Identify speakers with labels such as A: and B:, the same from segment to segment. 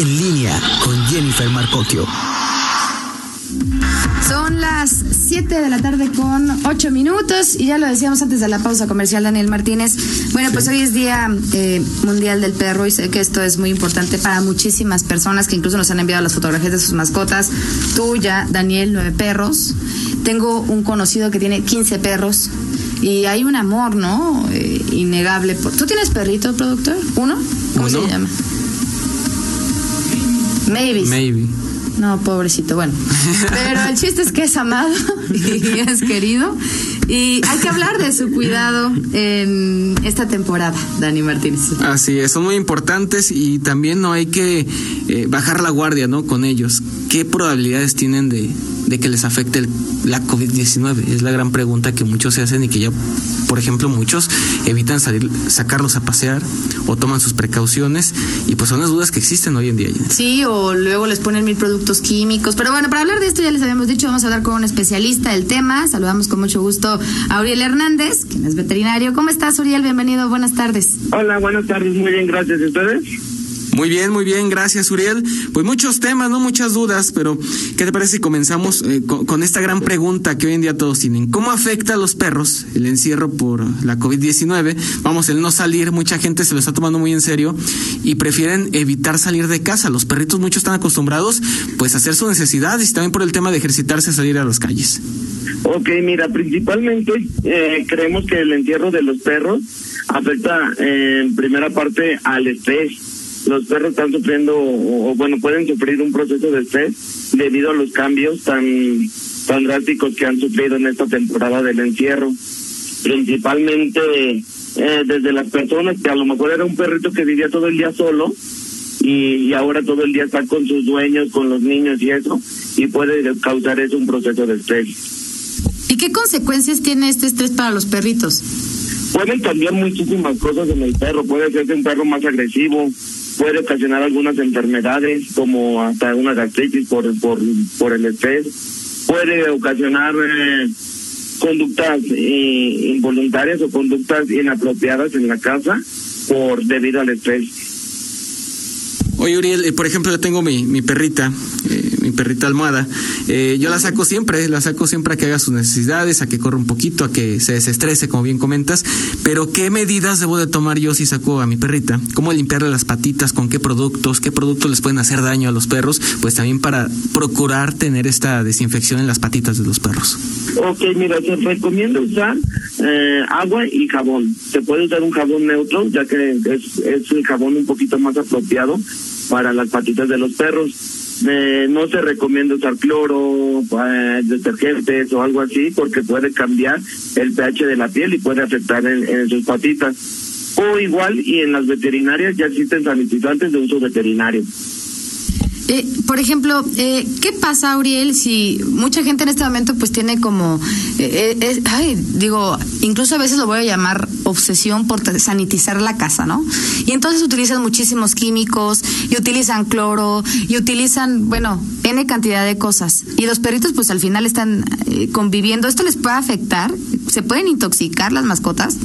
A: en línea con Jennifer Marcocchio.
B: Son las 7 de la tarde con 8 minutos y ya lo decíamos antes de la pausa comercial, Daniel Martínez. Bueno, pues hoy es Día eh, Mundial del Perro y sé que esto es muy importante para muchísimas personas que incluso nos han enviado las fotografías de sus mascotas. Tú ya, Daniel, nueve perros. Tengo un conocido que tiene 15 perros y hay un amor, ¿no? Eh, innegable. Por... ¿Tú tienes perrito, productor? ¿Uno? ¿Cómo se llama? Maybe.
C: Maybe.
B: No, pobrecito, bueno. Pero el chiste es que es amado y es querido. Y hay que hablar de su cuidado en esta temporada, Dani Martínez.
C: Así es, son muy importantes y también no hay que eh, bajar la guardia, ¿no? Con ellos. ¿Qué probabilidades tienen de, de que les afecte el, la COVID-19? Es la gran pregunta que muchos se hacen y que ya, por ejemplo, muchos evitan salir, sacarlos a pasear o toman sus precauciones y pues son las dudas que existen hoy en día.
B: Sí, o luego les ponen mil productos químicos. Pero bueno, para hablar de esto ya les habíamos dicho, vamos a hablar con un especialista del tema. Saludamos con mucho gusto a Uriel Hernández, quien es veterinario. ¿Cómo estás, Uriel? Bienvenido, buenas tardes.
D: Hola, buenas tardes, muy bien, gracias. ¿Y ustedes?
C: Muy bien, muy bien, gracias Uriel. Pues muchos temas, no muchas dudas, pero ¿qué te parece si comenzamos eh, con, con, esta gran pregunta que hoy en día todos tienen? ¿Cómo afecta a los perros el encierro por la COVID-19? Vamos, el no salir, mucha gente se lo está tomando muy en serio y prefieren evitar salir de casa. Los perritos muchos están acostumbrados pues a hacer sus necesidades y también por el tema de ejercitarse, salir a las calles.
D: Ok, mira, principalmente eh, creemos que el entierro de los perros afecta eh, en primera parte al estrés los perros están sufriendo o, bueno pueden sufrir un proceso de estrés debido a los cambios tan tan drásticos que han sufrido en esta temporada del encierro. Principalmente eh, desde las personas que a lo mejor era un perrito que vivía todo el día solo y, y, ahora todo el día está con sus dueños con los niños y eso y puede causar eso un proceso de estrés.
B: ¿Y qué consecuencias tiene este estrés para los perritos?
D: Pueden cambiar muchísimas cosas en el perro, puede ser un perro más agresivo, puede ocasionar algunas enfermedades como hasta una gastritis por por por el estrés. Puede ocasionar eh, conductas eh, involuntarias o conductas inapropiadas en la casa por debido al estrés.
C: Oye, Uriel, eh, por ejemplo, yo tengo mi, mi perrita, eh, mi perrita almohada. Eh, yo la saco siempre, la saco siempre a que haga sus necesidades, a que corra un poquito, a que se desestrese, como bien comentas. Pero, ¿qué medidas debo de tomar yo si saco a mi perrita? ¿Cómo limpiarle las patitas? ¿Con qué productos? ¿Qué productos les pueden hacer daño a los perros? Pues también para procurar tener esta desinfección en las patitas de los perros.
D: Ok, mira, se recomienda usar eh, agua y jabón. Se puede usar un jabón neutro, ya que es, es jabón un poquito más apropiado para las patitas de los perros. Eh, no se recomienda usar cloro, eh, detergentes o algo así porque puede cambiar el pH de la piel y puede afectar en, en sus patitas. O igual, y en las veterinarias ya existen sanitizantes de uso veterinario.
B: Eh, por ejemplo, eh, ¿qué pasa, Auriel, si mucha gente en este momento pues tiene como, eh, eh, ay, digo, incluso a veces lo voy a llamar obsesión por sanitizar la casa, ¿no? Y entonces utilizan muchísimos químicos, y utilizan cloro, y utilizan, bueno, N cantidad de cosas. Y los perritos pues al final están conviviendo. ¿Esto les puede afectar? ¿Se pueden intoxicar las mascotas?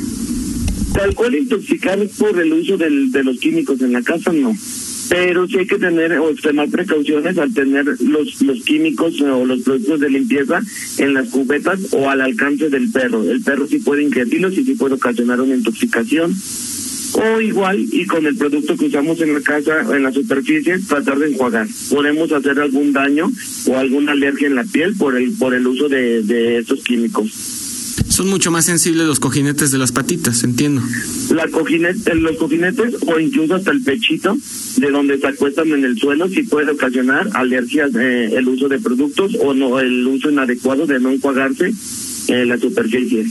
D: Tal cual intoxicar por el uso del, de los químicos en la casa, no pero sí hay que tener o extremar precauciones al tener los los químicos o los productos de limpieza en las cubetas o al alcance del perro. El perro sí puede ingerirlos y sí puede ocasionar una intoxicación. O igual, y con el producto que usamos en la casa, en la superficie, tratar de enjuagar. Podemos hacer algún daño o alguna alergia en la piel por el, por el uso de, de estos químicos.
C: Son mucho más sensibles los cojinetes de las patitas, entiendo.
D: La cojinete, los cojinetes o incluso hasta el pechito de donde se acuestan en el suelo sí puede ocasionar alergias eh, el uso de productos o no el uso inadecuado de no enjuagarse en la superficie.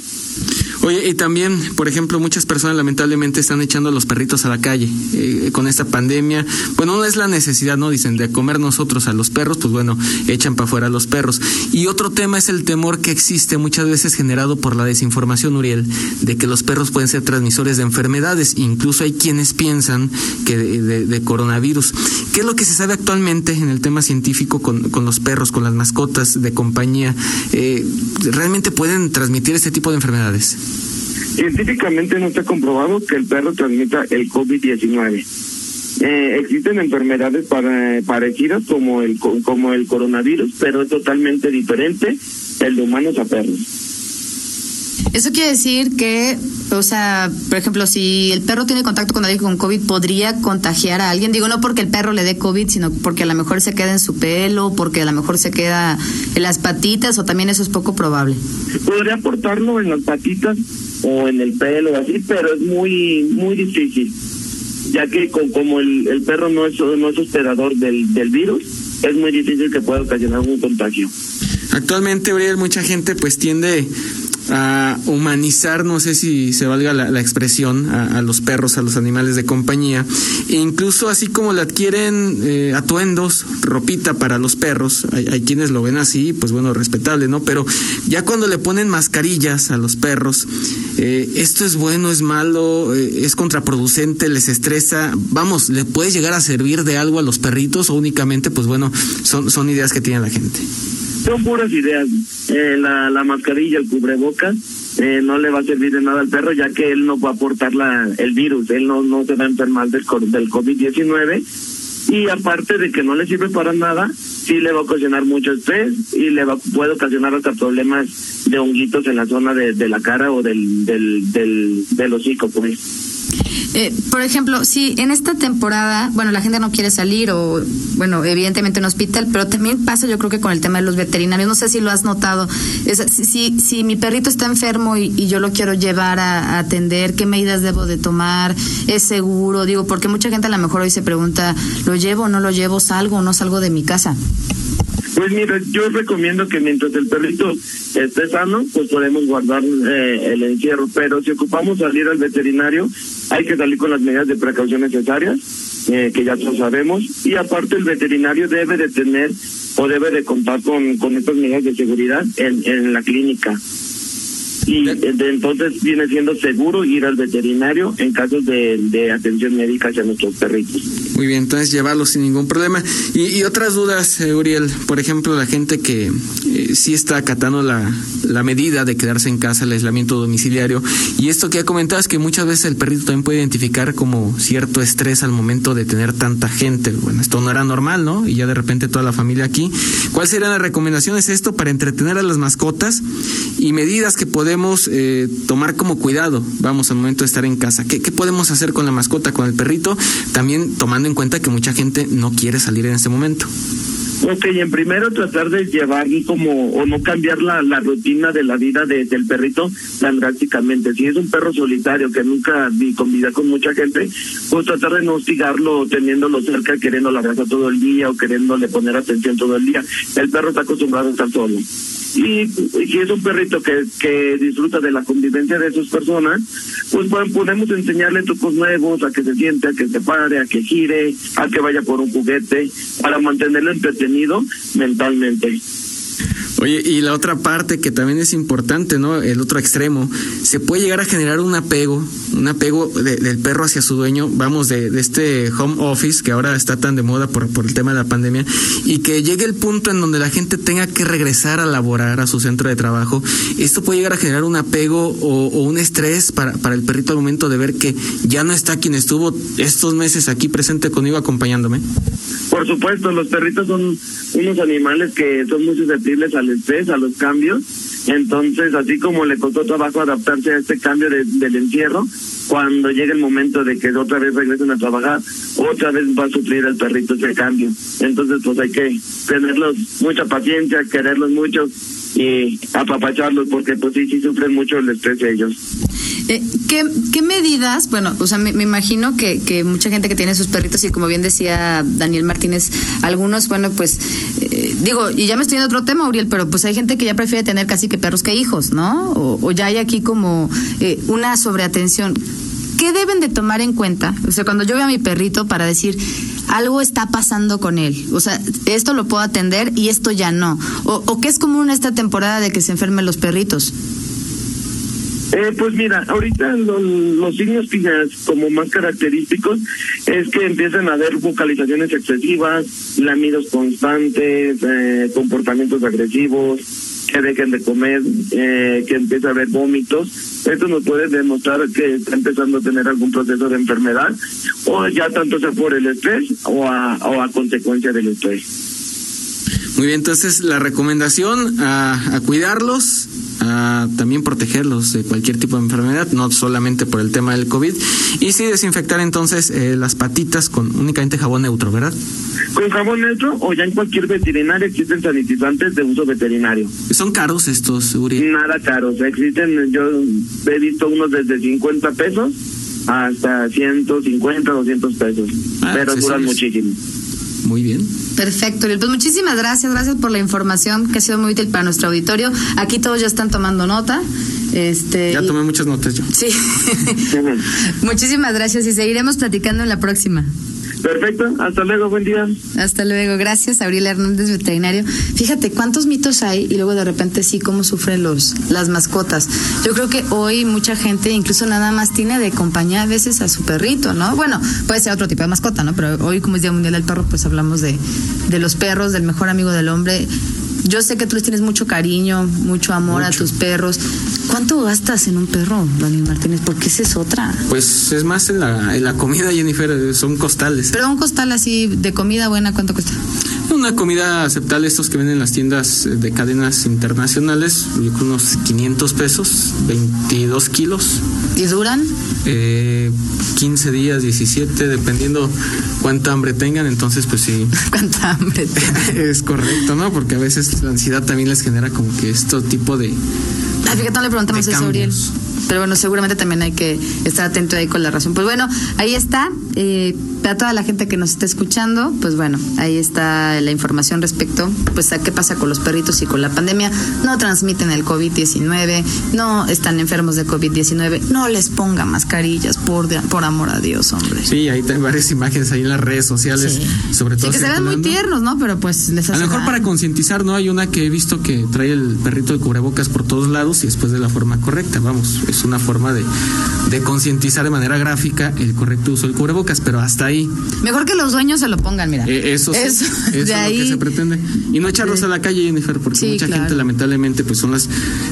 C: Oye, y también, por ejemplo, muchas personas lamentablemente están echando a los perritos a la calle eh, con esta pandemia. Bueno, no es la necesidad, ¿no? Dicen, de comer nosotros a los perros, pues bueno, echan para afuera a los perros. Y otro tema es el temor que existe muchas veces generado por la desinformación, Uriel, de que los perros pueden ser transmisores de enfermedades. Incluso hay quienes piensan que de, de, de coronavirus. ¿Qué es lo que se sabe actualmente en el tema científico con, los perros, con las mascotas de compañía? Eh, ¿Realmente pueden transmitir este tipo de enfermedades?
D: Científicamente no está comprobado que el perro transmita el COVID-19. eh, existen enfermedades para, parecidas como el como el coronavirus, pero es totalmente diferente el de humanos a perros.
B: Eso quiere decir que, o sea, por ejemplo, si el perro tiene contacto con alguien con COVID, podría contagiar a alguien. Digo, no porque el perro le dé COVID, sino porque a lo mejor se queda en su pelo, porque a lo mejor se queda en las patitas, o también eso es poco probable.
D: Podría aportarlo en las patitas o en el pelo, así, pero es muy, muy difícil ya que como el, el perro no es, no es hospedador del, del virus, es muy difícil que pueda ocasionar un contagio.
C: Actualmente, Uriel, mucha gente pues tiende a humanizar, no sé si se valga la, expresión, a, los perros, a los animales de compañía, e incluso así como le adquieren eh, atuendos, ropita para los perros, hay, quienes lo ven así, pues bueno, respetable, ¿no? Pero ya cuando le ponen mascarillas a los perros, eh, esto es bueno, es malo, eh, es contraproducente, les estresa, vamos, ¿le puede llegar a servir de algo a los perritos o únicamente, pues bueno, son, son ideas que tiene la gente?
D: Son puras ideas. Eh, la, la mascarilla, el cubrebocas, eh, no le va a servir de nada al perro, ya que él no va a aportar la, el virus, él no, no se va a enfermar del, del COVID-19. Y aparte de que no le sirve para nada, sí le va a ocasionar mucho estrés y le va, puede ocasionar hasta problemas de honguitos en la zona de, de la cara o del, del, del, del hocico, pues.
B: Eh, por ejemplo, si en esta temporada, bueno, la gente no quiere salir o, bueno, evidentemente en hospital, pero también pasa yo creo que con el tema de los veterinarios, no sé si lo has notado, si, si, mi perrito está enfermo y, yo lo quiero llevar a, atender, ¿qué medidas debo de tomar? ¿Es seguro? Digo, porque mucha gente a lo mejor hoy se pregunta, ¿lo llevo o no lo llevo? ¿Salgo o no salgo de mi casa?
D: Pues mira, yo recomiendo que mientras el perrito esté sano, pues podemos guardar eh, el encierro, pero si ocupamos salir al veterinario, hay que salir con las medidas de precaución necesarias, eh, que ya todos sabemos, y aparte el veterinario debe de tener o debe de contar con, con estas medidas de seguridad en, en la clínica y entonces viene siendo seguro ir al veterinario en casos de, atención médica hacia nuestros perritos.
C: Muy bien, entonces llevarlos sin ningún problema. Y, otras dudas, eh, Uriel, por ejemplo, la gente que eh, sí está acatando la, la medida de quedarse en casa, el aislamiento domiciliario, y esto que ya comentabas que muchas veces el perrito también puede identificar como cierto estrés al momento de tener tanta gente. Bueno, esto no era normal, ¿no? Y ya de repente toda la familia aquí. ¿Cuáles serían las recomendaciones esto para entretener a las mascotas y medidas que podemos eh, tomar como cuidado, vamos, al momento de estar en casa? ¿Qué, podemos hacer con la mascota, con el perrito? También tomando en cuenta que mucha gente no quiere salir en este momento.
D: Ok, en primero tratar de llevar como, o no cambiar la, rutina de la vida de, del perrito tan drásticamente. Si es un perro solitario que nunca convida con mucha gente, pues tratar de no hostigarlo teniéndolo cerca, queriendo la raza todo el día o queriéndole poner atención todo el día. El perro está acostumbrado a estar solo. Y, si es un perrito que, que disfruta de la convivencia de sus personas, pues podemos enseñarle trucos nuevos, a que se siente, a que se pare, a que gire, a que vaya por un juguete, para mantenerlo entretenido mentalmente.
C: Oye, y la otra parte que también es importante, ¿no? El otro extremo, se puede llegar a generar un apego, un apego del perro hacia su dueño, vamos, de, de, este home office que ahora está tan de moda por, por el tema de la pandemia, y que llegue el punto en donde la gente tenga que regresar a laborar a su centro de trabajo. Esto puede llegar a generar un apego o, o un estrés para, para el perrito al momento de ver que ya no está quien estuvo estos meses aquí presente conmigo acompañándome.
D: Por supuesto, los perritos son unos animales que son muy susceptibles al estrés, a los cambios. Entonces, así como le costó trabajo adaptarse a este cambio del encierro, cuando llegue el momento de que otra vez regresen a trabajar, otra vez va a sufrir el perrito ese cambio. Entonces, pues hay que tenerlos mucha paciencia, quererlos mucho y apapacharlos porque pues sí, sí sufren mucho el estrés de ellos.
B: Eh, ¿qué, ¿Qué medidas? Bueno, o sea, me, imagino que, que, mucha gente que tiene sus perritos y como bien decía Daniel Martínez, algunos, bueno, pues eh, digo, y ya me estoy en otro tema, Uriel, pero pues hay gente que ya prefiere tener casi que perros que hijos, ¿no? O, ya hay aquí como eh, una sobreatención. ¿Qué deben de tomar en cuenta? O sea, cuando yo veo a mi perrito para decir, algo está pasando con él. O sea, esto lo puedo atender y esto ya no. O, o qué es común esta temporada de que se enfermen los perritos.
D: Eh, pues mira, ahorita los signos como más característicos es que empiezan a haber vocalizaciones excesivas, lamidos constantes, eh, comportamientos agresivos, que dejen de comer, eh, que empiece a haber vómitos. Esto nos puede demostrar que está empezando a tener algún proceso de enfermedad, o ya tanto sea por el estrés o a, o a consecuencia del estrés.
C: Muy bien, entonces la recomendación a, a cuidarlos, a también protegerlos de cualquier tipo de enfermedad, no solamente por el tema del COVID. Y sí, desinfectar entonces eh, las patitas con únicamente jabón neutro, ¿verdad?
D: Con jabón neutro o ya en cualquier veterinario existen sanitizantes de uso veterinario.
C: ¿Son caros estos, Uri?
D: Nada caros, existen, yo he visto unos desde 50 pesos hasta 150, 200 pesos,
C: Ah,
D: pero duran muchísimo.
C: Muy bien.
B: Perfecto, Uriel. Pues muchísimas gracias, gracias por la información que ha sido muy útil para nuestro auditorio. Aquí todos ya están tomando nota. Este,
C: Ya
B: y-
C: tomé muchas notas yo.
B: Sí. muchísimas gracias y seguiremos platicando en la próxima.
D: Perfecto, hasta luego, buen día.
B: Hasta luego. Gracias, Abril Hernández, veterinario. Fíjate cuántos mitos hay y luego de repente sí cómo sufren los las mascotas. Yo creo que hoy mucha gente incluso nada más tiene de compañía a veces a su perrito, ¿no? Bueno, puede ser otro tipo de mascota, ¿no? Pero hoy como es Día Mundial del Perro, pues hablamos de, de los perros, del mejor amigo del hombre. Yo sé que tú les tienes mucho cariño, mucho amor a tus perros. ¿Cuánto gastas en un perro, Daniel Martínez? Porque esa es otra.
C: Pues es más en la, en la comida, Jennifer, son costales.
B: Pero un costal así de comida buena, ¿cuánto cuesta?
C: Una comida aceptable, estos que venden en las tiendas eh, de cadenas internacionales, yo creo unos 500 pesos, 22 kilos,
B: ¿Y duran?
C: eh, 15 días, 17, dependiendo cuánta hambre tengan, entonces pues sí,
B: ¿Cuánta hambre
C: es correcto, ¿no? Porque a veces la ansiedad también les genera como que este tipo de...
B: Ay, fíjate, no le preguntamos eso, Uriel. Pero bueno, seguramente también hay que estar atento ahí con la razón. Pues bueno, ahí está. Eh, para toda la gente que nos está escuchando, pues bueno, ahí está la información respecto pues a qué pasa con los perritos y con la pandemia. No transmiten el COVID-19, no están enfermos de COVID-19, no les ponga mascarillas, por, de- por amor a Dios, hombre.
C: Sí, ahí hay varias imágenes ahí en las redes sociales,
B: Sí.
C: sobre todo...
B: Sí, que se ven muy tiernos, ¿no? Pero pues les
C: A
B: hace
C: lo mejor
B: daño.
C: para concientizar, ¿no? Hay una que he visto que trae el perrito de cubrebocas por todos lados y después de la forma correcta. Vamos, es una forma de, de concientizar de manera gráfica el correcto uso del cubrebocas, pero hasta ahí.
B: Mejor que los dueños se lo pongan, mira.
C: Eh, eso sí,
B: Eso,
C: es lo
B: ahí-
C: que se pretende. Y no echarlos a la calle, Jennifer, porque
B: Sí,
C: mucha
B: claro.
C: gente lamentablemente pues son las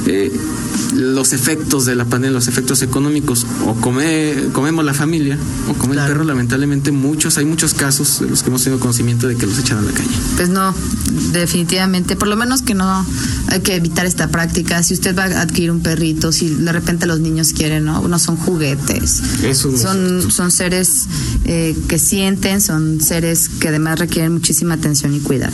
C: eh, los efectos de la pandemia, los efectos económicos. O come, comemos la familia, o come
B: Claro.
C: el perro, lamentablemente muchos, hay muchos casos de los que hemos tenido conocimiento de que los echan a la calle.
B: Pues no, definitivamente, por lo menos que no hay que evitar esta práctica. Si usted va a adquirir un perrito, si de repente los niños quieren, ¿no? No son juguetes.
C: Eso
B: son, son seres eh, que sienten, son seres que además requieren muchísima atención y cuidado.